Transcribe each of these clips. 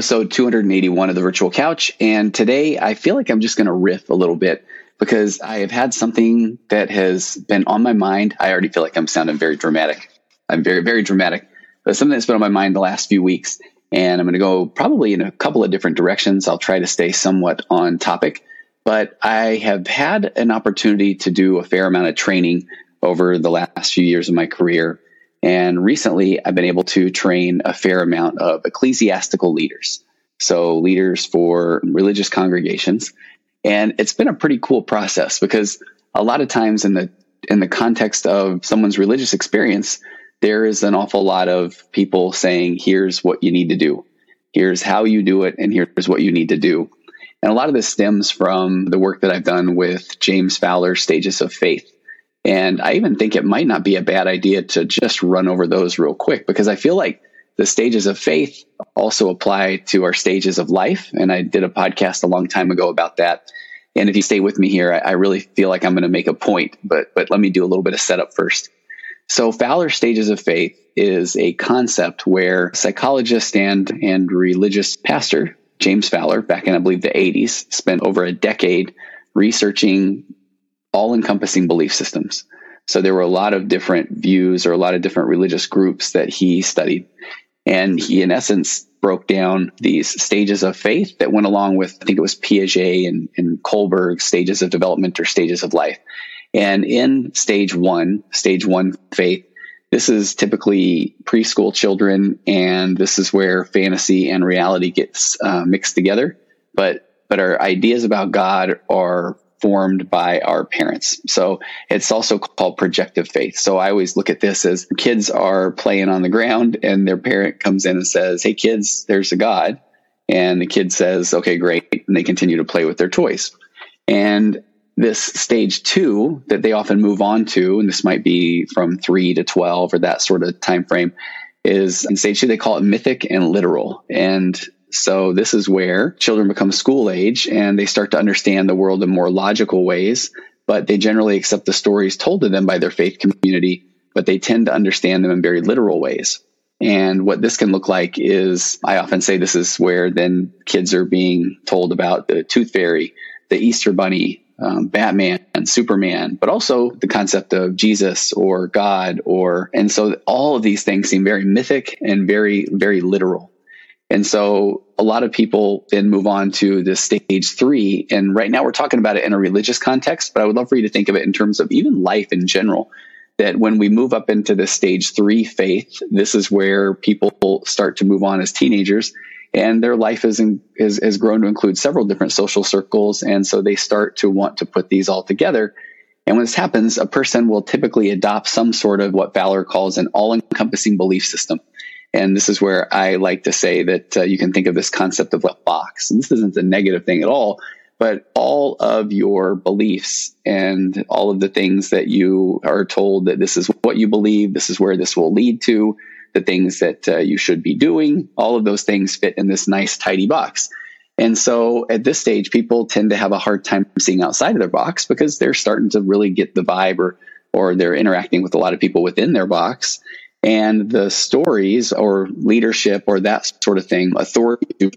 episode 281 of the Virtual Couch. And today I feel like I'm just going to riff a little bit because I have had something that has been on my mind. I already feel like I'm sounding very dramatic. I'm very, very dramatic, but something that's been on my mind the last few weeks. And I'm going to go probably in a couple of different directions. I'll try to stay somewhat on topic, but I have had an opportunity to do a fair amount of training over the last few years of my career and recently, I've been able to train a fair amount of ecclesiastical leaders. So, leaders for religious congregations. And it's been a pretty cool process because a lot of times in the in the context of someone's religious experience, there is an awful lot of people saying, here's what you need to do. Here's how you do it, and here's what you need to do. And a lot of this stems from the work that I've done with James Fowler's Stages of Faith. And I even think it might not be a bad idea to just run over those real quick because I feel like the stages of faith also apply to our stages of life. And I did a podcast a long time ago about that. And if you stay with me here, I, I really feel like I'm going to make a point, but, but let me do a little bit of setup first. So Fowler stages of faith is a concept where psychologist and, and religious pastor James Fowler, back in I believe the 80s, spent over a decade researching all encompassing belief systems. So there were a lot of different views or a lot of different religious groups that he studied. And he, in essence, broke down these stages of faith that went along with, I think it was Piaget and, and Kohlberg stages of development or stages of life. And in stage one, stage one faith, this is typically preschool children, and this is where fantasy and reality gets uh, mixed together. But but our ideas about God are formed by our parents. So it's also called projective faith. So I always look at this as kids are playing on the ground and their parent comes in and says, Hey kids, there's a God. And the kid says, okay, great. And they continue to play with their toys. And this stage two that they often move on to, and this might be from three to 12 or that sort of time frame is in stage two, they call it mythic and literal. And so this is where children become school age and they start to understand the world in more logical ways, but they generally accept the stories told to them by their faith community, but they tend to understand them in very literal ways. And what this can look like is I often say this is where then kids are being told about the tooth fairy, the Easter bunny, um, Batman and Superman, but also the concept of Jesus or God or, and so all of these things seem very mythic and very, very literal. And so a lot of people then move on to the stage three. And right now we're talking about it in a religious context, but I would love for you to think of it in terms of even life in general. That when we move up into the stage three faith, this is where people start to move on as teenagers and their life is, in, is has grown to include several different social circles. And so they start to want to put these all together. And when this happens, a person will typically adopt some sort of what Fowler calls an all encompassing belief system. And this is where I like to say that uh, you can think of this concept of a box. And this isn't a negative thing at all, but all of your beliefs and all of the things that you are told that this is what you believe, this is where this will lead to, the things that uh, you should be doing, all of those things fit in this nice, tidy box. And so at this stage, people tend to have a hard time seeing outside of their box because they're starting to really get the vibe or, or they're interacting with a lot of people within their box and the stories or leadership or that sort of thing, authority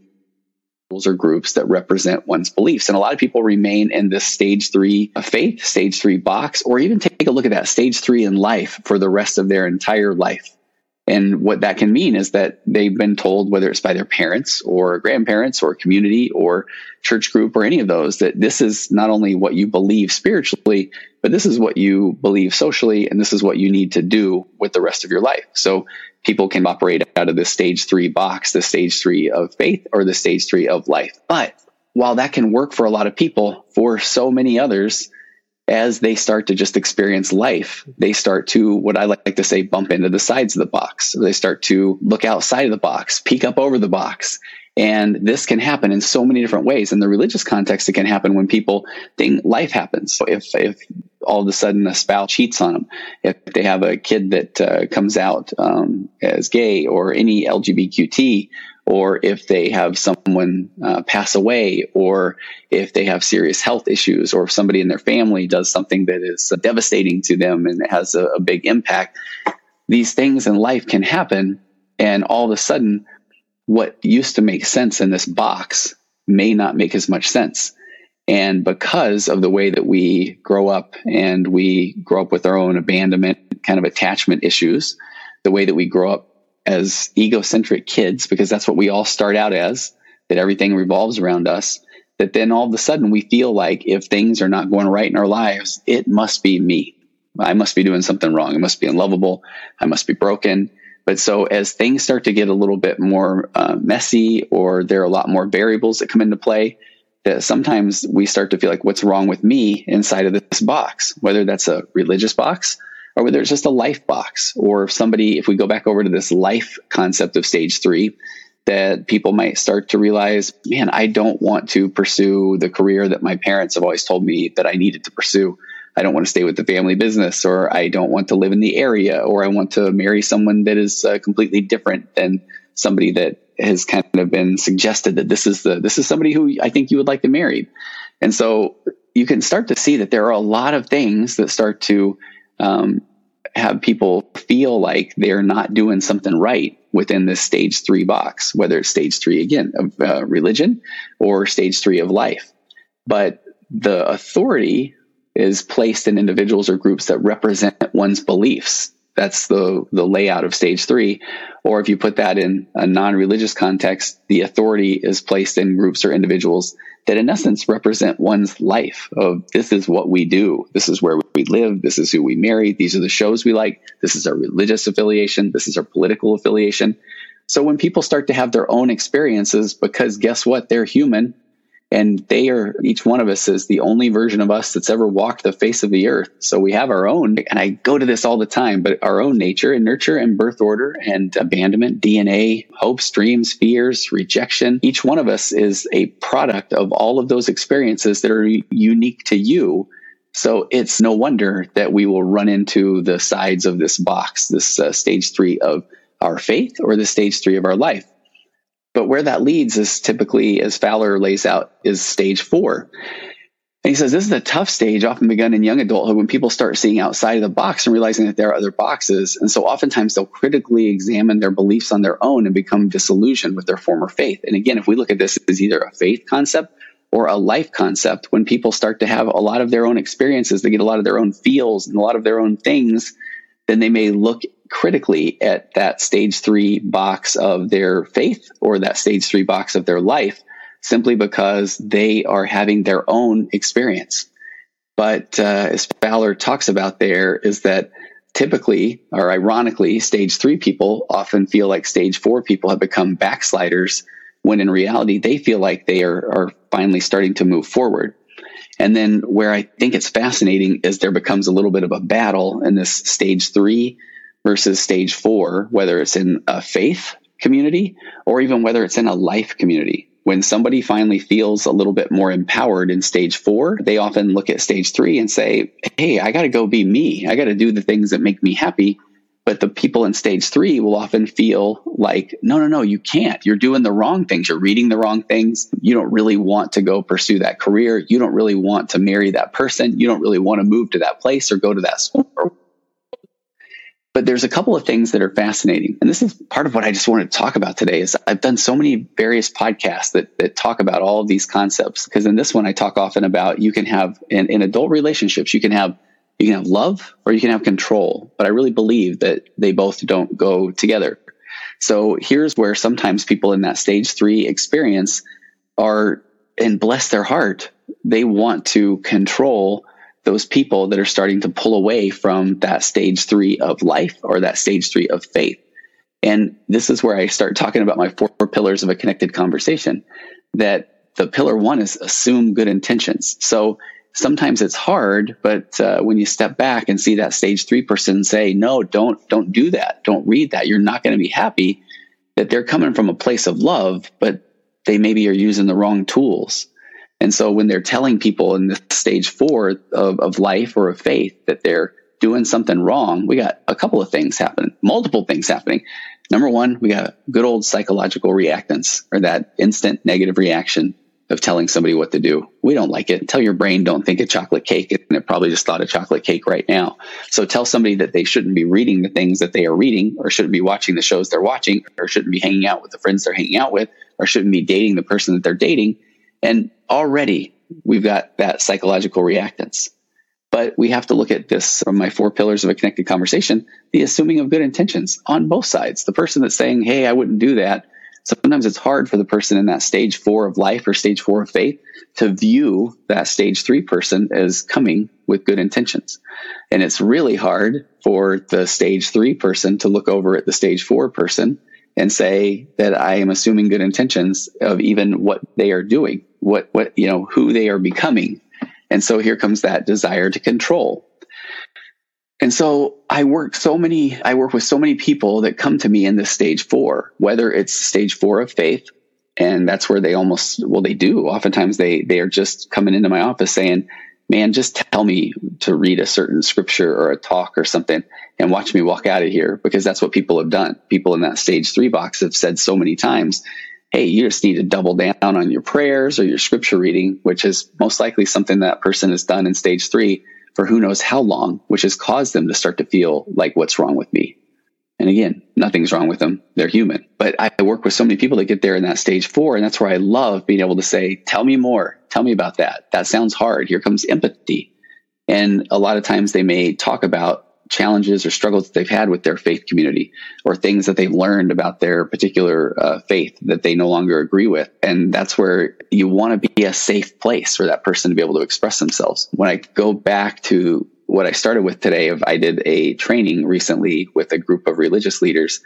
or groups that represent one's beliefs. And a lot of people remain in this stage three faith, stage three box, or even take a look at that stage three in life for the rest of their entire life. And what that can mean is that they've been told, whether it's by their parents or grandparents or community or church group or any of those, that this is not only what you believe spiritually, but this is what you believe socially, and this is what you need to do with the rest of your life. So people can operate out of the stage three box, the stage three of faith or the stage three of life. But while that can work for a lot of people, for so many others, as they start to just experience life, they start to, what I like to say, bump into the sides of the box. They start to look outside of the box, peek up over the box. And this can happen in so many different ways. In the religious context, it can happen when people think life happens. So if, if all of a sudden a spouse cheats on them, if they have a kid that uh, comes out um, as gay or any LGBTQ or if they have someone uh, pass away, or if they have serious health issues, or if somebody in their family does something that is devastating to them and has a, a big impact. These things in life can happen, and all of a sudden, what used to make sense in this box may not make as much sense. And because of the way that we grow up and we grow up with our own abandonment kind of attachment issues, the way that we grow up as egocentric kids, because that's what we all start out as, that everything revolves around us, that then all of a sudden we feel like if things are not going right in our lives, it must be me. I must be doing something wrong. I must be unlovable. I must be broken. But so as things start to get a little bit more uh, messy or there are a lot more variables that come into play, that sometimes we start to feel like what's wrong with me inside of this box, whether that's a religious box or whether it's just a life box, or if somebody, if we go back over to this life concept of stage three, that people might start to realize, man, I don't want to pursue the career that my parents have always told me that I needed to pursue. I don't want to stay with the family business, or I don't want to live in the area, or I want to marry someone that is uh, completely different than somebody that has kind of been suggested that this is the this is somebody who I think you would like to marry. And so you can start to see that there are a lot of things that start to um, have people feel like they're not doing something right within this stage three box, whether it's stage three again of uh, religion or stage three of life. But the authority is placed in individuals or groups that represent one's beliefs that's the the layout of stage three. Or if you put that in a non-religious context, the authority is placed in groups or individuals that in essence represent one's life of this is what we do. This is where we live. This is who we marry. These are the shows we like. This is our religious affiliation. This is our political affiliation. So when people start to have their own experiences, because guess what? They're human and they are, each one of us is the only version of us that's ever walked the face of the earth. So we have our own, and I go to this all the time, but our own nature and nurture and birth order and abandonment, DNA, hopes, dreams, fears, rejection. Each one of us is a product of all of those experiences that are unique to you. So it's no wonder that we will run into the sides of this box, this uh, stage three of our faith or the stage three of our life. But where that leads is typically, as Fowler lays out, is stage four. And he says this is a tough stage, often begun in young adulthood when people start seeing outside of the box and realizing that there are other boxes. And so oftentimes they'll critically examine their beliefs on their own and become disillusioned with their former faith. And again, if we look at this as either a faith concept or a life concept, when people start to have a lot of their own experiences, they get a lot of their own feels and a lot of their own things, then they may look critically at that stage three box of their faith or that stage three box of their life simply because they are having their own experience. But uh, as Fowler talks about there, is that typically or ironically, stage three people often feel like stage four people have become backsliders when in reality they feel like they are, are finally starting to move forward. And then where I think it's fascinating is there becomes a little bit of a battle in this stage three versus stage four, whether it's in a faith community or even whether it's in a life community. When somebody finally feels a little bit more empowered in stage four, they often look at stage three and say, Hey, I got to go be me. I got to do the things that make me happy. But the people in stage three will often feel like, no, no, no, you can't. You're doing the wrong things. You're reading the wrong things. You don't really want to go pursue that career. You don't really want to marry that person. You don't really want to move to that place or go to that school but there's a couple of things that are fascinating. And this is part of what I just wanted to talk about today is I've done so many various podcasts that, that talk about all of these concepts. Because in this one, I talk often about you can have in, in adult relationships, you can have you can have love or you can have control. But I really believe that they both don't go together. So here's where sometimes people in that stage three experience are and bless their heart, they want to control those people that are starting to pull away from that stage three of life or that stage three of faith. And this is where I start talking about my four pillars of a connected conversation. That the pillar one is assume good intentions. So sometimes it's hard, but uh, when you step back and see that stage three person say, "No, don't don't do that. Don't read that. You're not going to be happy." That they're coming from a place of love, but they maybe are using the wrong tools. And so when they're telling people in the stage four of, of life or of faith that they're doing something wrong, we got a couple of things happening, multiple things happening. Number one, we got good old psychological reactance or that instant negative reaction of telling somebody what to do. We don't like it. Tell your brain don't think a chocolate cake and it probably just thought a chocolate cake right now. So tell somebody that they shouldn't be reading the things that they are reading or shouldn't be watching the shows they're watching or shouldn't be hanging out with the friends they're hanging out with or shouldn't be dating the person that they're dating. And already we've got that psychological reactance. But we have to look at this from my four pillars of a connected conversation, the assuming of good intentions on both sides. The person that's saying, Hey, I wouldn't do that sometimes it's hard for the person in that stage four of life or stage four of faith to view that stage three person as coming with good intentions. And it's really hard for the stage three person to look over at the stage four person and say that I am assuming good intentions of even what they are doing, what, what, you know, who they are becoming. And so here comes that desire to control and so I work so many, I work with so many people that come to me in this stage four, whether it's stage four of faith, and that's where they almost, well, they do. Oftentimes they, they are just coming into my office saying, man, just tell me to read a certain scripture or a talk or something and watch me walk out of here because that's what people have done. People in that stage three box have said so many times, Hey, you just need to double down on your prayers or your scripture reading, which is most likely something that person has done in stage three for who knows how long, which has caused them to start to feel like what's wrong with me. And again, nothing's wrong with them. They're human. But I work with so many people that get there in that stage four. And that's where I love being able to say, tell me more. Tell me about that. That sounds hard. Here comes empathy. And a lot of times they may talk about challenges or struggles that they've had with their faith community or things that they've learned about their particular uh, faith that they no longer agree with. And that's where you want to be a safe place for that person to be able to express themselves. When I go back to what I started with today, of I did a training recently with a group of religious leaders.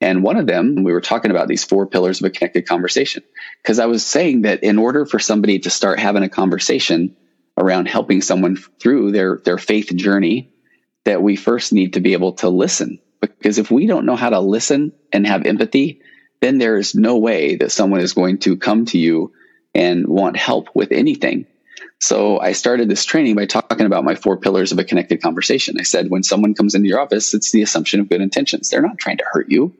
And one of them, we were talking about these four pillars of a connected conversation. Because I was saying that in order for somebody to start having a conversation around helping someone through their, their faith journey, that we first need to be able to listen. Because if we don't know how to listen and have empathy, then there is no way that someone is going to come to you and want help with anything. So I started this training by talking about my four pillars of a connected conversation. I said, when someone comes into your office, it's the assumption of good intentions. They're not trying to hurt you.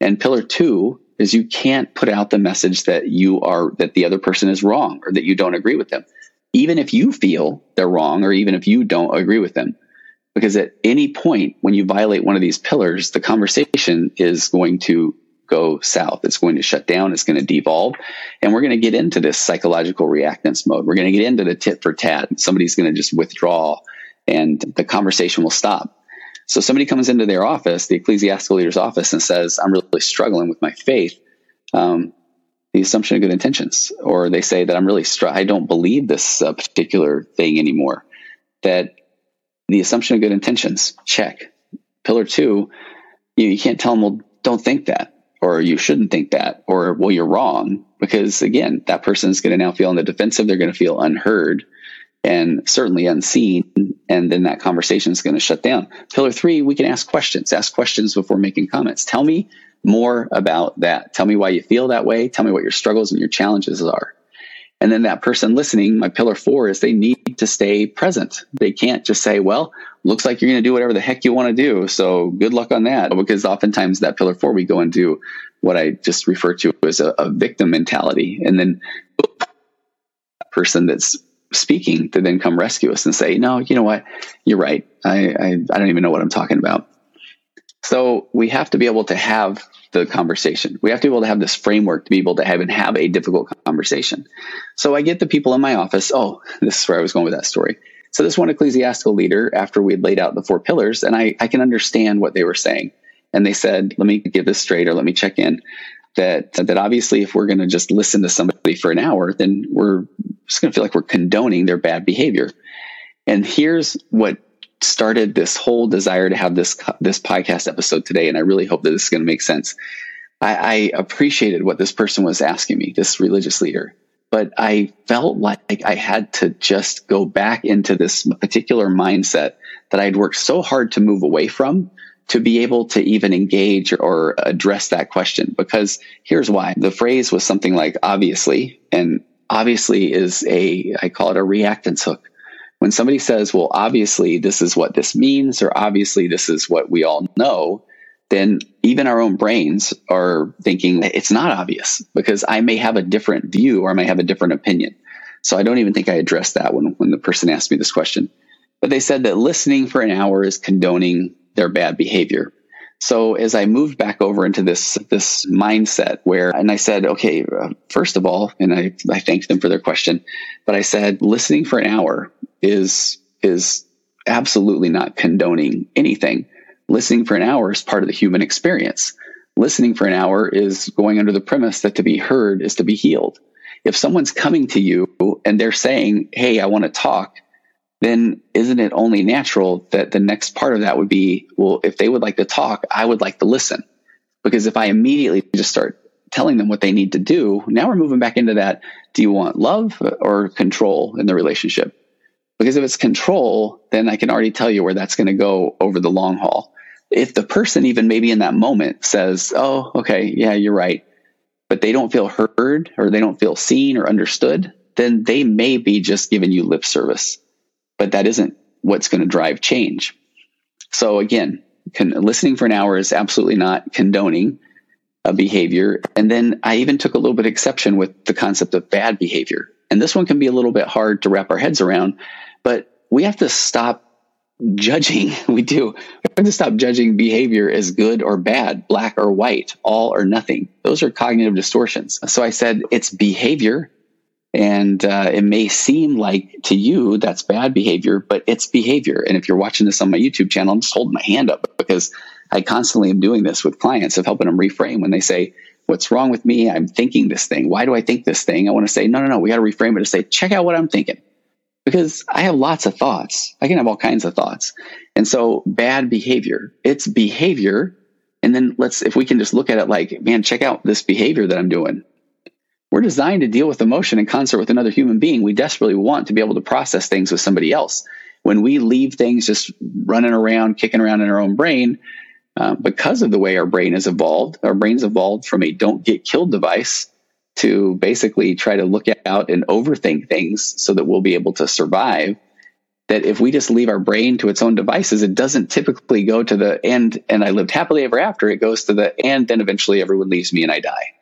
And pillar two is you can't put out the message that you are, that the other person is wrong or that you don't agree with them. Even if you feel they're wrong or even if you don't agree with them, because at any point when you violate one of these pillars, the conversation is going to go south. It's going to shut down. It's going to devolve. And we're going to get into this psychological reactance mode. We're going to get into the tit for tat. Somebody's going to just withdraw and the conversation will stop. So somebody comes into their office, the ecclesiastical leader's office, and says, I'm really struggling with my faith. Um, the assumption of good intentions, or they say that I'm really, str- I don't believe this uh, particular thing anymore. That the assumption of good intentions, check. Pillar two, you, you can't tell them, well, don't think that, or you shouldn't think that, or, well, you're wrong. Because again, that person is going to now feel on the defensive. They're going to feel unheard and certainly unseen. And then that conversation is going to shut down. Pillar three, we can ask questions, ask questions before making comments. Tell me more about that. Tell me why you feel that way. Tell me what your struggles and your challenges are. And then that person listening, my pillar four is they need to stay present. They can't just say, well, looks like you're going to do whatever the heck you want to do. So good luck on that. Because oftentimes that pillar four, we go into what I just refer to as a, a victim mentality. And then that person that's speaking to then come rescue us and say, no, you know what? You're right. I, I, I don't even know what I'm talking about. So we have to be able to have the conversation. We have to be able to have this framework to be able to have and have a difficult conversation. So I get the people in my office. Oh, this is where I was going with that story. So this one ecclesiastical leader, after we had laid out the four pillars, and I, I can understand what they were saying. And they said, let me get this straight or let me check in that, that obviously if we're going to just listen to somebody for an hour, then we're just going to feel like we're condoning their bad behavior. And here's what started this whole desire to have this this podcast episode today, and I really hope that this is going to make sense. I, I appreciated what this person was asking me, this religious leader, but I felt like I had to just go back into this particular mindset that I'd worked so hard to move away from to be able to even engage or address that question. Because here's why the phrase was something like obviously, and obviously is a, I call it a reactance hook when somebody says, well, obviously this is what this means, or obviously this is what we all know, then even our own brains are thinking it's not obvious because I may have a different view or I may have a different opinion. So I don't even think I addressed that when, when the person asked me this question. But they said that listening for an hour is condoning their bad behavior. So as I moved back over into this this mindset where, and I said, okay, uh, first of all, and I, I thanked them for their question, but I said listening for an hour is is absolutely not condoning anything. Listening for an hour is part of the human experience. Listening for an hour is going under the premise that to be heard is to be healed. If someone's coming to you and they're saying, Hey, I want to talk, then isn't it only natural that the next part of that would be, well, if they would like to talk, I would like to listen. Because if I immediately just start telling them what they need to do, now we're moving back into that. Do you want love or control in the relationship? Because if it's control, then I can already tell you where that's going to go over the long haul. If the person, even maybe in that moment, says, Oh, okay, yeah, you're right, but they don't feel heard or they don't feel seen or understood, then they may be just giving you lip service but that isn't what's going to drive change. So again, listening for an hour is absolutely not condoning a behavior. And then I even took a little bit of exception with the concept of bad behavior. And this one can be a little bit hard to wrap our heads around, but we have to stop judging. We do. We have to stop judging behavior as good or bad, black or white, all or nothing. Those are cognitive distortions. So I said it's behavior and uh, it may seem like to you that's bad behavior, but it's behavior. And if you're watching this on my YouTube channel, I'm just holding my hand up because I constantly am doing this with clients of helping them reframe when they say, What's wrong with me? I'm thinking this thing. Why do I think this thing? I want to say, No, no, no. We got to reframe it to say, Check out what I'm thinking. Because I have lots of thoughts. I can have all kinds of thoughts. And so, bad behavior, it's behavior. And then let's, if we can just look at it like, man, check out this behavior that I'm doing we're designed to deal with emotion in concert with another human being. We desperately want to be able to process things with somebody else. When we leave things just running around, kicking around in our own brain, uh, because of the way our brain has evolved, our brain's evolved from a don't get killed device to basically try to look out and overthink things so that we'll be able to survive. That if we just leave our brain to its own devices, it doesn't typically go to the end and I lived happily ever after. It goes to the and then eventually everyone leaves me and I die.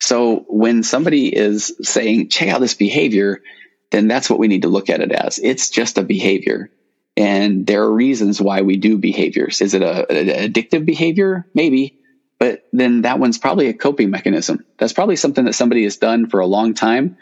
So when somebody is saying, check out this behavior, then that's what we need to look at it as. It's just a behavior. And there are reasons why we do behaviors. Is it a, an addictive behavior? Maybe. But then that one's probably a coping mechanism. That's probably something that somebody has done for a long time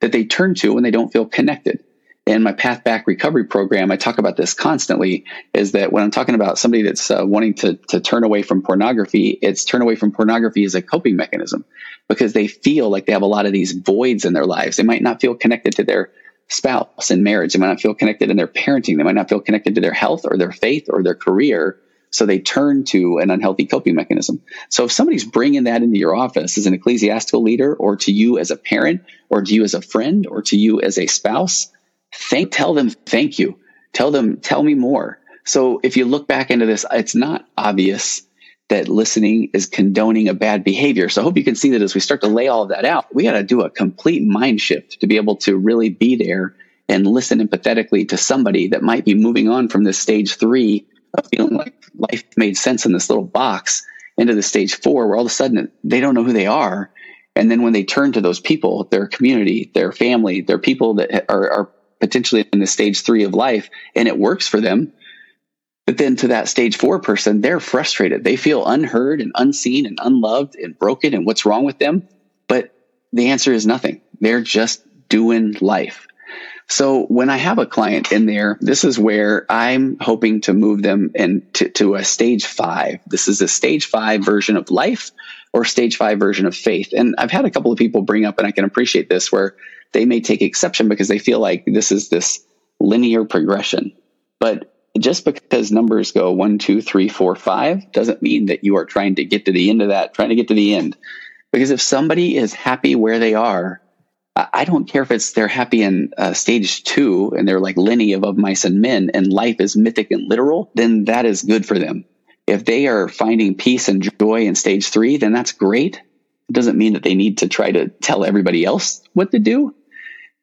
that they turn to when they don't feel connected. In my path back recovery program i talk about this constantly is that when i'm talking about somebody that's uh, wanting to, to turn away from pornography it's turn away from pornography as a coping mechanism because they feel like they have a lot of these voids in their lives. They might not feel connected to their spouse in marriage. They might not feel connected in their parenting. They might not feel connected to their health or their faith or their career so they turn to an unhealthy coping mechanism. So if somebody's bringing that into your office as an ecclesiastical leader or to you as a parent or to you as a friend or to you as a spouse, thank tell them thank you. Tell them tell me more. So if you look back into this it's not obvious that listening is condoning a bad behavior. So i hope you can see that as we start to lay all of that out we got to do a complete mind shift to be able to really be there and listen empathetically to somebody that might be moving on from this stage three feeling like life made sense in this little box into the stage four where all of a sudden they don't know who they are and then when they turn to those people their community their family their people that are, are potentially in the stage three of life and it works for them. But then to that stage four person, they're frustrated. They feel unheard and unseen and unloved and broken and what's wrong with them. But the answer is nothing. They're just doing life. So when I have a client in there, this is where I'm hoping to move them into to a stage five. This is a stage five version of life or stage five version of faith. And I've had a couple of people bring up, and I can appreciate this, where they may take exception because they feel like this is this linear progression. But just because numbers go one, two, three, four, five doesn't mean that you are trying to get to the end of that, trying to get to the end. Because if somebody is happy where they are, I don't care if it's they're happy in uh, stage two and they're like Lenny of, of mice and men and life is mythic and literal, then that is good for them. If they are finding peace and joy in stage three, then that's great. It doesn't mean that they need to try to tell everybody else what to do.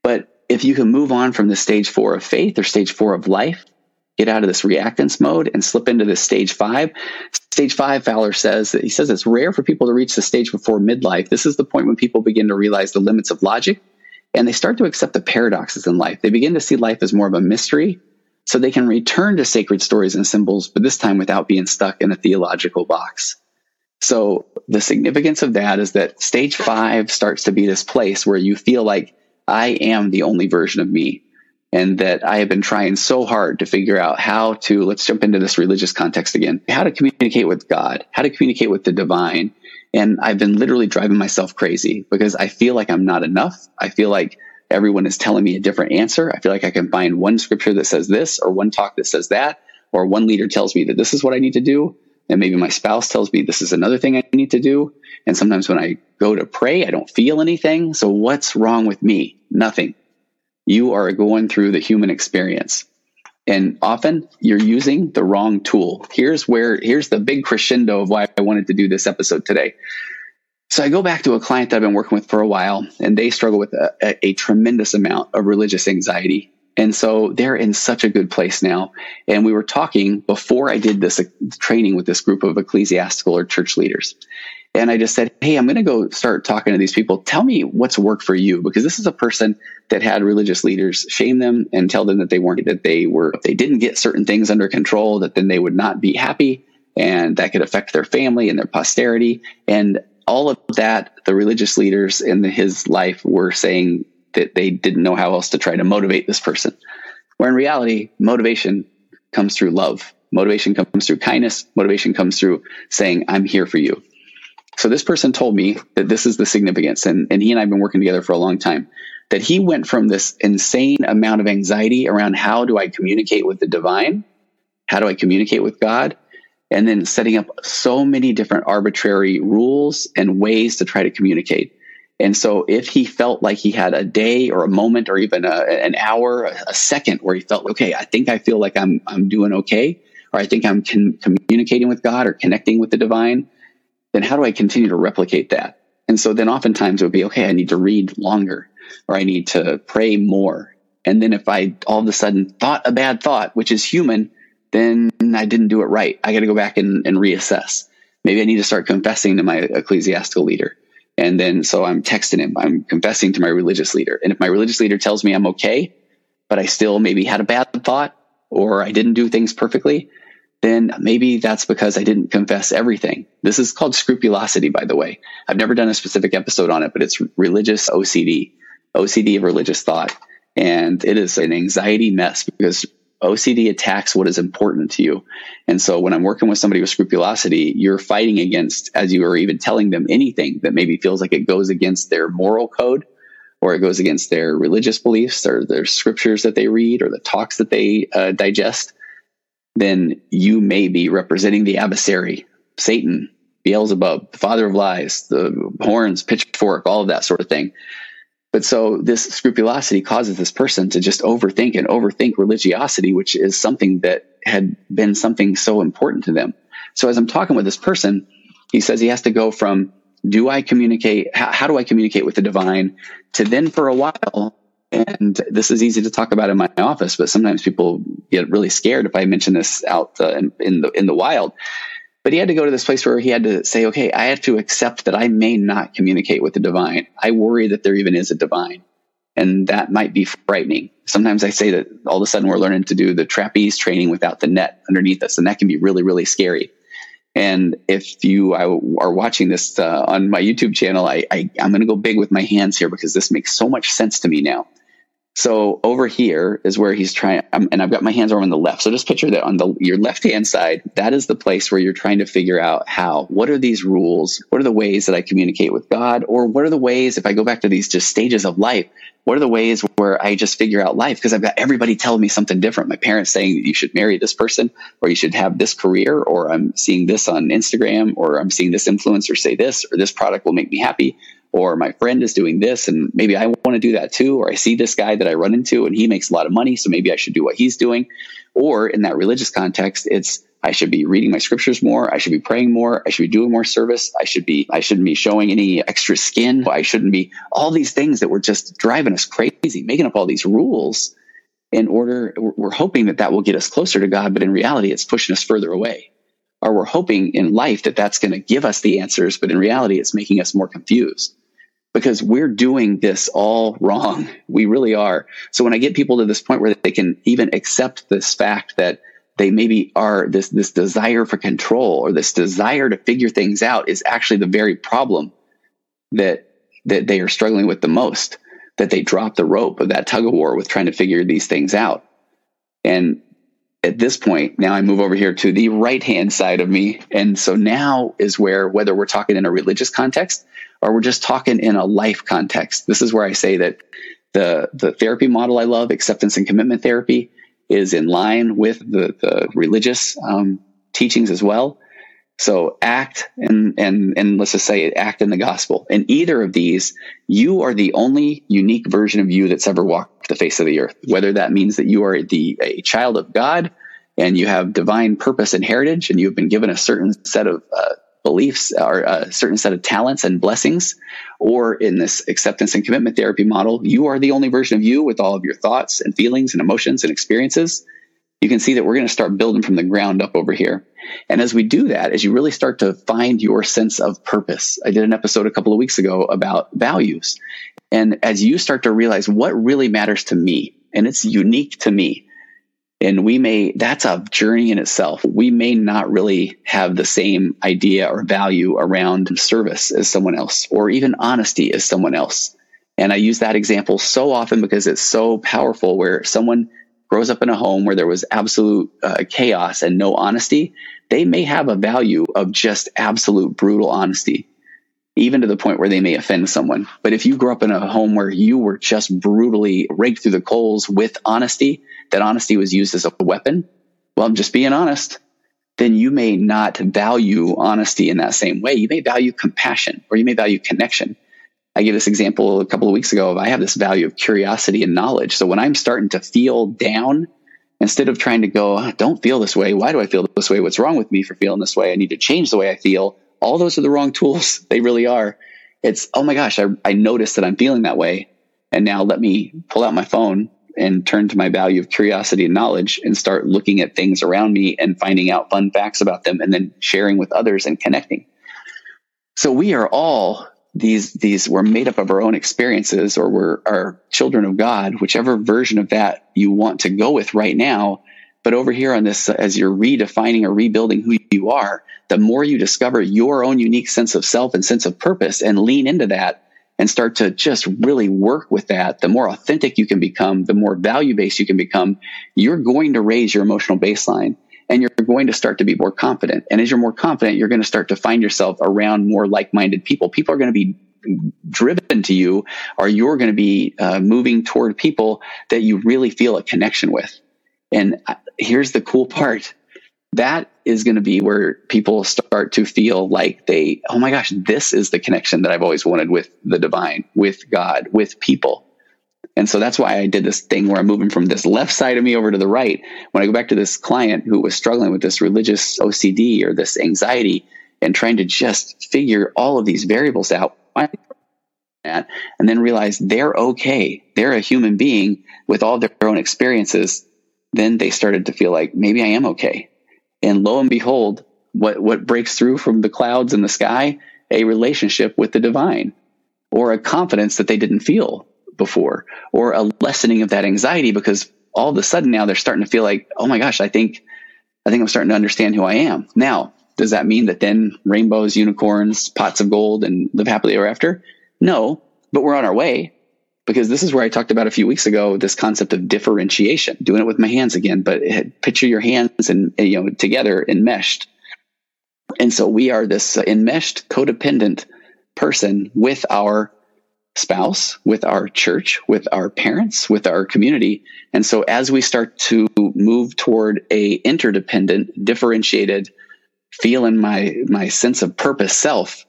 But if you can move on from the stage four of faith or stage four of life get out of this reactance mode and slip into this stage five. Stage five, Fowler says that he says it's rare for people to reach the stage before midlife. This is the point when people begin to realize the limits of logic and they start to accept the paradoxes in life. They begin to see life as more of a mystery so they can return to sacred stories and symbols, but this time without being stuck in a theological box. So the significance of that is that stage five starts to be this place where you feel like I am the only version of me. And that I have been trying so hard to figure out how to, let's jump into this religious context again, how to communicate with God, how to communicate with the divine. And I've been literally driving myself crazy because I feel like I'm not enough. I feel like everyone is telling me a different answer. I feel like I can find one scripture that says this or one talk that says that, or one leader tells me that this is what I need to do. And maybe my spouse tells me this is another thing I need to do. And sometimes when I go to pray, I don't feel anything. So what's wrong with me? Nothing. You are going through the human experience. And often you're using the wrong tool. Here's where, here's the big crescendo of why I wanted to do this episode today. So I go back to a client that I've been working with for a while, and they struggle with a, a, a, tremendous amount of religious anxiety. And so they're in such a good place now. And we were talking before I did this uh, training with this group of ecclesiastical or church leaders. And I just said, Hey, I'm going to go start talking to these people. Tell me what's worked for you, because this is a person that had religious leaders shame them and tell them that they weren't, that they were, if they didn't get certain things under control, that then they would not be happy and that could affect their family and their posterity. And all of that, the religious leaders in his life were saying that they didn't know how else to try to motivate this person. Where in reality, motivation comes through love. Motivation comes through kindness. Motivation comes through saying, I'm here for you. So this person told me that this is the significance, and, and he and I have been working together for a long time, that he went from this insane amount of anxiety around how do I communicate with the divine? How do I communicate with God? And then setting up so many different arbitrary rules and ways to try to communicate. And so if he felt like he had a day or a moment or even a, an hour, a, second where he felt, okay, I think I feel like I'm, I'm doing okay, or I think I'm con- communicating with God or connecting with the divine, then how do I continue to replicate that? And so then oftentimes it would be, okay, I need to read longer or I need to pray more. And then if I all of a sudden thought a bad thought, which is human, then I didn't do it right. I got to go back and, and reassess. Maybe I need to start confessing to my ecclesiastical leader. And then so I'm texting him, I'm confessing to my religious leader. And if my religious leader tells me I'm okay, but I still maybe had a bad thought or I didn't do things perfectly, then maybe that's because I didn't confess everything. This is called scrupulosity, by the way. I've never done a specific episode on it, but it's religious OCD, OCD of religious thought. And it is an anxiety mess because OCD attacks what is important to you. And so when I'm working with somebody with scrupulosity, you're fighting against, as you are even telling them anything that maybe feels like it goes against their moral code or it goes against their religious beliefs or their scriptures that they read or the talks that they uh, digest then you may be representing the adversary, Satan, Beelzebub, the father of lies, the horns, pitchfork, all of that sort of thing. But so this scrupulosity causes this person to just overthink and overthink religiosity, which is something that had been something so important to them. So as I'm talking with this person, he says he has to go from do I communicate? How, how do I communicate with the divine to then for a while and this is easy to talk about in my office, but sometimes people get really scared if I mention this out uh, in, in, the in the wild. But he had to go to this place where he had to say, "Okay, I have to accept that I may not communicate with the divine. I worry that there even is a divine, and that might be frightening." Sometimes I say that all of a sudden we're learning to do the trapeze training without the net underneath us, and that can be really, really scary. And if you are watching this uh, on my YouTube channel, I, I, I'm going to go big with my hands here because this makes so much sense to me now. So over here is where he's trying, um, and I've got my hands over on the left. So just picture that on the your left hand side, that is the place where you're trying to figure out how. What are these rules? What are the ways that I communicate with God? Or what are the ways, if I go back to these just stages of life, what are the ways where I just figure out life? Because I've got everybody telling me something different. My parents saying you should marry this person, or you should have this career, or I'm seeing this on Instagram, or I'm seeing this influencer say this, or this product will make me happy or my friend is doing this and maybe I want to do that too, or I see this guy that I run into and he makes a lot of money, so maybe I should do what he's doing. Or in that religious context, it's I should be reading my scriptures more. I should be praying more. I should be doing more service. I should be, I shouldn't be showing any extra skin. I shouldn't be all these things that were just driving us crazy, making up all these rules in order, we're hoping that that will get us closer to God, but in reality, it's pushing us further away. Or we're hoping in life that that's going to give us the answers, but in reality, it's making us more confused because we're doing this all wrong. We really are. So when I get people to this point where they can even accept this fact that they maybe are this this desire for control or this desire to figure things out is actually the very problem that that they are struggling with the most that they drop the rope of that tug of war with trying to figure these things out and at this point now i move over here to the right hand side of me and so now is where whether we're talking in a religious context or we're just talking in a life context this is where i say that the the therapy model i love acceptance and commitment therapy is in line with the, the religious um, teachings as well. So act and and and let's just say act in the gospel. In either of these, you are the only unique version of you that's ever walked the face of the earth. Whether that means that you are the a child of God and you have divine purpose and heritage, and you've been given a certain set of uh, beliefs or a certain set of talents and blessings, or in this acceptance and commitment therapy model, you are the only version of you with all of your thoughts and feelings and emotions and experiences. You can see that we're going to start building from the ground up over here. And as we do that, as you really start to find your sense of purpose, I did an episode a couple of weeks ago about values. And as you start to realize what really matters to me, and it's unique to me, and we may, that's a journey in itself. We may not really have the same idea or value around service as someone else, or even honesty as someone else. And I use that example so often because it's so powerful where someone grows up in a home where there was absolute uh, chaos and no honesty. They may have a value of just absolute brutal honesty even to the point where they may offend someone. But if you grew up in a home where you were just brutally raked through the coals with honesty, that honesty was used as a weapon, well, I'm just being honest, then you may not value honesty in that same way. You may value compassion or you may value connection. I gave this example a couple of weeks ago of I have this value of curiosity and knowledge. So when I'm starting to feel down, instead of trying to go, don't feel this way. Why do I feel this way? What's wrong with me for feeling this way? I need to change the way I feel all those are the wrong tools. They really are. It's, oh my gosh, I, I noticed that I'm feeling that way. And now let me pull out my phone and turn to my value of curiosity and knowledge and start looking at things around me and finding out fun facts about them and then sharing with others and connecting. So we are all these, these, we're made up of our own experiences or we're our children of God, whichever version of that you want to go with right now. But over here on this, as you're redefining or rebuilding who you are, the more you discover your own unique sense of self and sense of purpose and lean into that and start to just really work with that, the more authentic you can become, the more value based you can become, you're going to raise your emotional baseline and you're going to start to be more confident. And as you're more confident, you're going to start to find yourself around more like minded people. People are going to be driven to you, or you're going to be uh, moving toward people that you really feel a connection with. And uh, here's the cool part that is going to be where people start to feel like they, oh my gosh, this is the connection that I've always wanted with the divine, with God, with people. And so that's why I did this thing where I'm moving from this left side of me over to the right. When I go back to this client who was struggling with this religious OCD or this anxiety and trying to just figure all of these variables out, and then realize they're okay. They're a human being with all their own experiences. Then they started to feel like maybe I am okay and lo and behold, what, what breaks through from the clouds in the sky? A relationship with the divine or a confidence that they didn't feel before or a lessening of that anxiety because all of a sudden now they're starting to feel like, oh my gosh, I think, I think I'm starting to understand who I am. Now, does that mean that then rainbows, unicorns, pots of gold, and live happily ever after? No, but we're on our way because this is where I talked about a few weeks ago this concept of differentiation, doing it with my hands again, but picture your hands and you know together enmeshed. And so we are this enmeshed codependent person with our spouse, with our church, with our parents, with our community. And so as we start to move toward a interdependent, differentiated feel in my my sense of purpose self,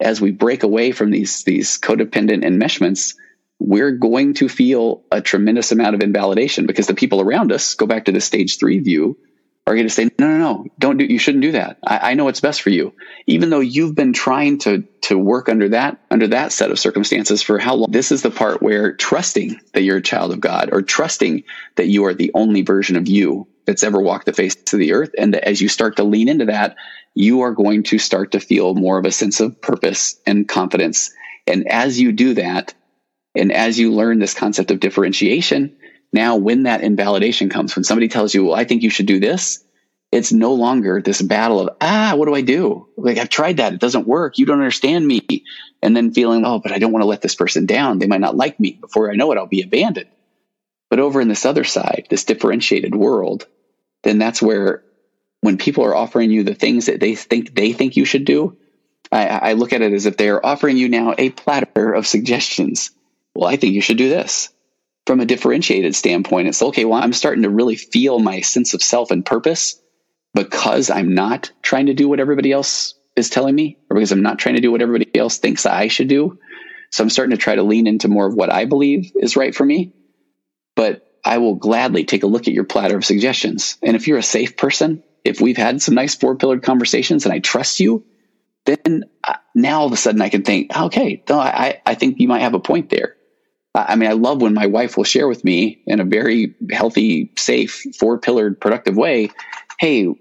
as we break away from these these codependent enmeshments, we're going to feel a tremendous amount of invalidation because the people around us go back to the stage three view are going to say, no, no, no, don't do, you shouldn't do that. I, I know what's best for you. Even though you've been trying to, to work under that, under that set of circumstances for how long? This is the part where trusting that you're a child of God or trusting that you are the only version of you that's ever walked the face of the earth. And as you start to lean into that, you are going to start to feel more of a sense of purpose and confidence. And as you do that, and as you learn this concept of differentiation, now, when that invalidation comes, when somebody tells you, well, I think you should do this, it's no longer this battle of, ah, what do I do? Like, I've tried that. It doesn't work. You don't understand me. And then feeling, oh, but I don't want to let this person down. They might not like me. Before I know it, I'll be abandoned. But over in this other side, this differentiated world, then that's where when people are offering you the things that they think they think you should do, I, I look at it as if they're offering you now a platter of suggestions. Well, I think you should do this from a differentiated standpoint, it's okay, well, I'm starting to really feel my sense of self and purpose because I'm not trying to do what everybody else is telling me, or because I'm not trying to do what everybody else thinks I should do. So I'm starting to try to lean into more of what I believe is right for me. But I will gladly take a look at your platter of suggestions. And if you're a safe person, if we've had some nice four pillared conversations and I trust you, then uh, now all of a sudden I can think, okay, I, I think you might have a point there. I mean, I love when my wife will share with me in a very healthy, safe, four pillared, productive way. Hey,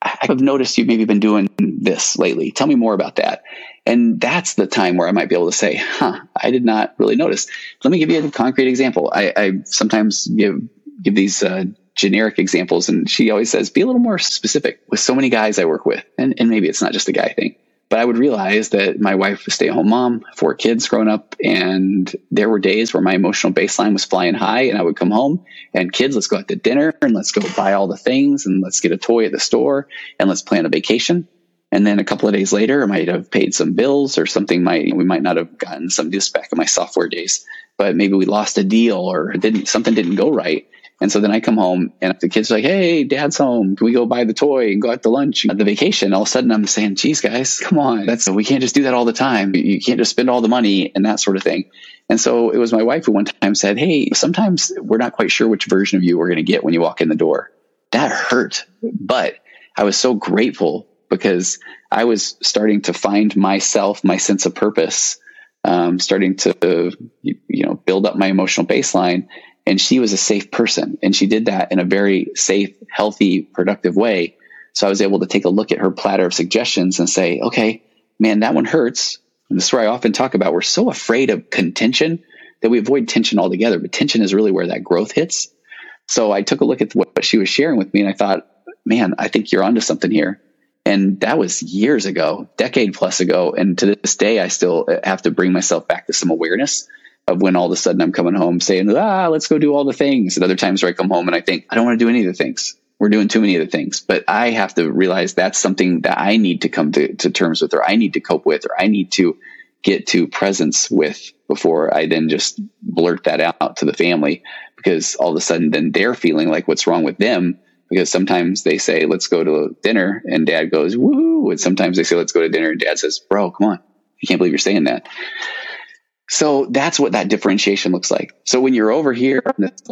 I've noticed you've maybe been doing this lately. Tell me more about that. And that's the time where I might be able to say, huh, I did not really notice. Let me give you a concrete example. I, I sometimes give, give these, uh, generic examples and she always says, be a little more specific with so many guys I work with. And, and maybe it's not just a guy thing. But I would realize that my wife stay at home mom, four kids growing up, and there were days where my emotional baseline was flying high, and I would come home and kids, let's go out to dinner and let's go buy all the things and let's get a toy at the store and let's plan a vacation. And then a couple of days later, I might have paid some bills or something might, we might not have gotten some this back in my software days, but maybe we lost a deal or didn't, something didn't go right. And so then I come home and the kids are like, Hey, dad's home. Can we go buy the toy and go out to lunch at the vacation? All of a sudden I'm saying, geez, guys, come on. That's, we can't just do that all the time. You can't just spend all the money and that sort of thing. And so it was my wife who one time said, Hey, sometimes we're not quite sure which version of you we're going to get when you walk in the door. That hurt. But I was so grateful because I was starting to find myself, my sense of purpose, um, starting to, you know, build up my emotional baseline and she was a safe person and she did that in a very safe, healthy, productive way. So I was able to take a look at her platter of suggestions and say, okay, man, that one hurts. And this is where I often talk about we're so afraid of contention that we avoid tension altogether. But tension is really where that growth hits. So I took a look at what she was sharing with me and I thought, man, I think you're onto something here. And that was years ago, decade plus ago. And to this day, I still have to bring myself back to some awareness of when all of a sudden I'm coming home saying, ah, let's go do all the things. And other times where I come home and I think, I don't want to do any of the things. We're doing too many of the things. But I have to realize that's something that I need to come to, to terms with, or I need to cope with, or I need to get to presence with before I then just blurt that out to the family. Because all of a sudden then they're feeling like what's wrong with them. Because sometimes they say, let's go to dinner and dad goes, woohoo. And sometimes they say, let's go to dinner and dad says, bro, come on. I can't believe you're saying that. So that's what that differentiation looks like. So when you're over here on this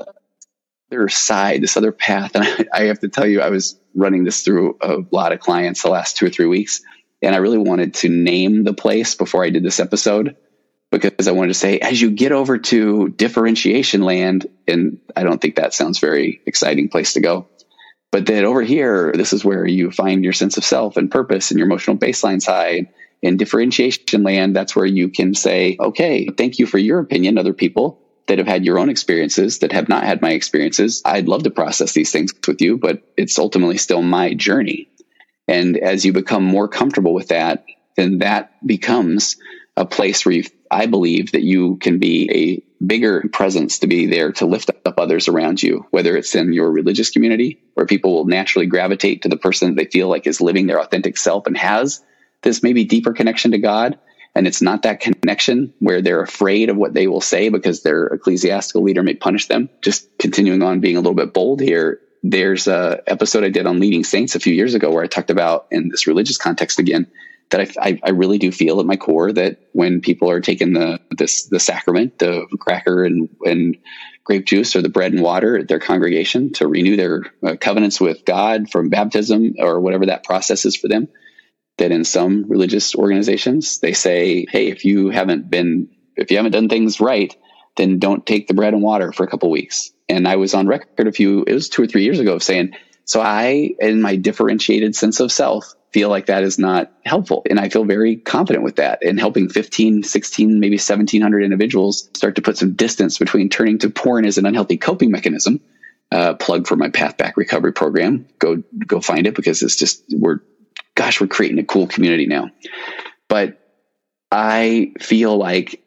other side, this other path, and I, I have to tell you, I was running this through a lot of clients the last two or three weeks, and I really wanted to name the place before I did this episode because I wanted to say, as you get over to differentiation land, and I don't think that sounds very exciting place to go. But then over here, this is where you find your sense of self and purpose and your emotional baseline high in differentiation land, that's where you can say, okay, thank you for your opinion, other people that have had your own experiences that have not had my experiences. I'd love to process these things with you, but it's ultimately still my journey. And as you become more comfortable with that, then that becomes a place where you, I believe that you can be a bigger presence to be there to lift up others around you, whether it's in your religious community where people will naturally gravitate to the person they feel like is living their authentic self and has this maybe deeper connection to God. And it's not that connection where they're afraid of what they will say because their ecclesiastical leader may punish them. Just continuing on being a little bit bold here. There's a episode I did on leading saints a few years ago where I talked about in this religious context again that I, I, really do feel at my core that when people are taking the this the sacrament, the cracker and and grape juice or the bread and water at their congregation to renew their uh, covenants with God from baptism or whatever that process is for them. That in some religious organizations, they say, hey, if you haven't been, if you haven't done things right, then don't take the bread and water for a couple weeks. And I was on record a few, it was two or three years ago of saying, so I, in my differentiated sense of self, feel like that is not helpful. And I feel very confident with that in helping 15, 16, maybe 1700 individuals start to put some distance between turning to porn as an unhealthy coping mechanism. Uh, plug for my path back recovery program. Go, go find it because it's just, we're, gosh, we're creating a cool community now. But I feel like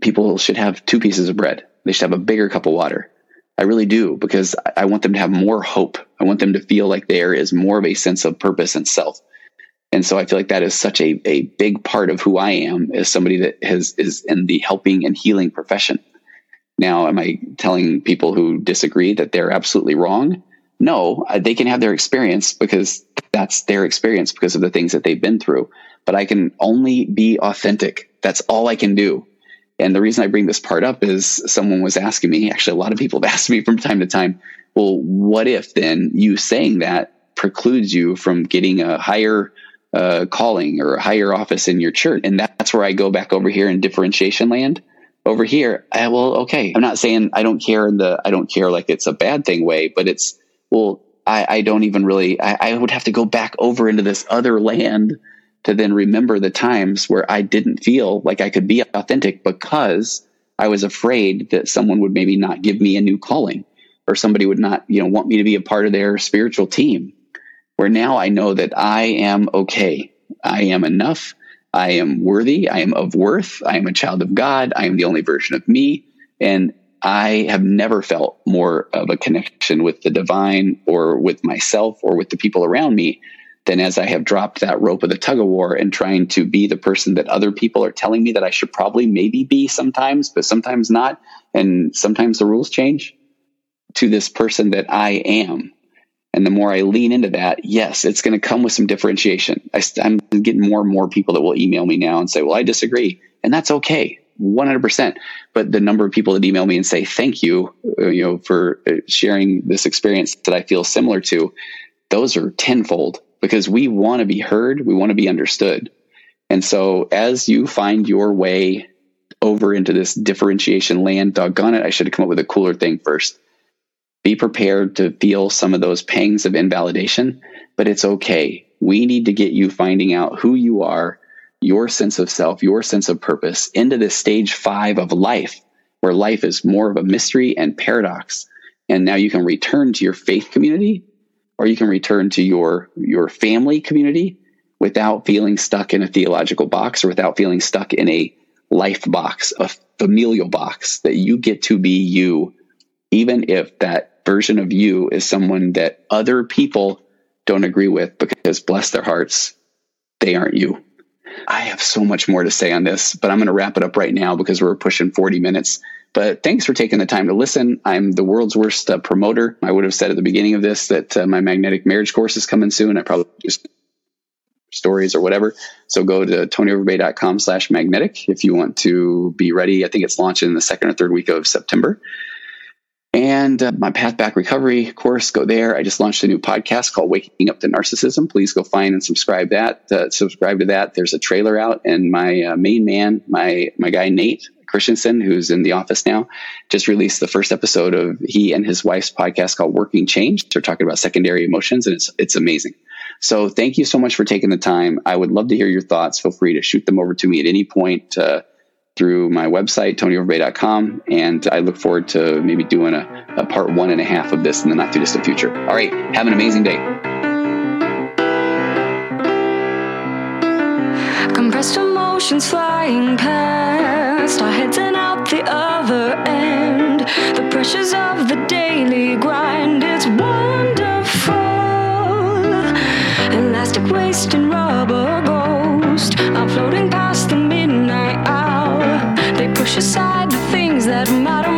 people should have two pieces of bread. They should have a bigger cup of water. I really do because I want them to have more hope. I want them to feel like there is more of a sense of purpose and self. And so I feel like that is such a, a big part of who I am as somebody that has is in the helping and healing profession. Now, am I telling people who disagree that they're absolutely wrong? No, they can have their experience because that's their experience because of the things that they've been through. But I can only be authentic. That's all I can do. And the reason I bring this part up is someone was asking me, actually, a lot of people have asked me from time to time, well, what if then you saying that precludes you from getting a higher uh, calling or a higher office in your church? And that's where I go back over here in differentiation land. Over here, I, well, okay, I'm not saying I don't care in the I don't care like it's a bad thing way, but it's well, I, I don't even really. I, I would have to go back over into this other land to then remember the times where I didn't feel like I could be authentic because I was afraid that someone would maybe not give me a new calling or somebody would not, you know, want me to be a part of their spiritual team. Where now I know that I am okay. I am enough. I am worthy. I am of worth. I am a child of God. I am the only version of me. And I have never felt more of a connection with the divine or with myself or with the people around me than as I have dropped that rope of the tug of war and trying to be the person that other people are telling me that I should probably maybe be sometimes, but sometimes not, and sometimes the rules change to this person that I am. And the more I lean into that, yes, it's going to come with some differentiation. I, am getting more and more people that will email me now and say, well, I disagree. And that's okay. 100%. But the number of people that email me and say, thank you, uh, you know, for uh, sharing this experience that I feel similar to, those are tenfold because we want to be heard, we want to be understood. And so as you find your way over into this differentiation land, doggone it, I should have come up with a cooler thing first. Be prepared to feel some of those pangs of invalidation, but it's okay. We need to get you finding out who you are, your sense of self, your sense of purpose into this stage five of life, where life is more of a mystery and paradox. And now you can return to your faith community or you can return to your your family community without feeling stuck in a theological box or without feeling stuck in a life box, a familial box that you get to be you, even if that version of you is someone that other people don't agree with because bless their hearts, they aren't you. I have so much more to say on this, but I'm going to wrap it up right now because we're pushing 40 minutes. But thanks for taking the time to listen. I'm the world's worst uh, promoter. I would have said at the beginning of this that uh, my magnetic marriage course is coming soon. I probably just stories or whatever. So go to tonyoverbay.com slash magnetic if you want to be ready. I think it's launching in the second or third week of September. And uh, my Path Back Recovery course, go there. I just launched a new podcast called Waking Up to Narcissism. Please go find and subscribe that. Uh, subscribe to that. There's a trailer out, and my uh, main man, my my guy Nate, Christensen, who's in the office now, just released the first episode of he and his wife's podcast called Working Change. They're talking about secondary emotions, and it's it's amazing. So thank you so much for taking the time. I would love to hear your thoughts. Feel free to shoot them over to me at any point uh, through my website, tonyoverbay.com. And I look forward to maybe doing a, a part one and a half of this in the not too distant future. All right. Have an amazing day. Compressed emotions flying past our heads and out the other end. The pressures of the daily grind, push aside the things that matter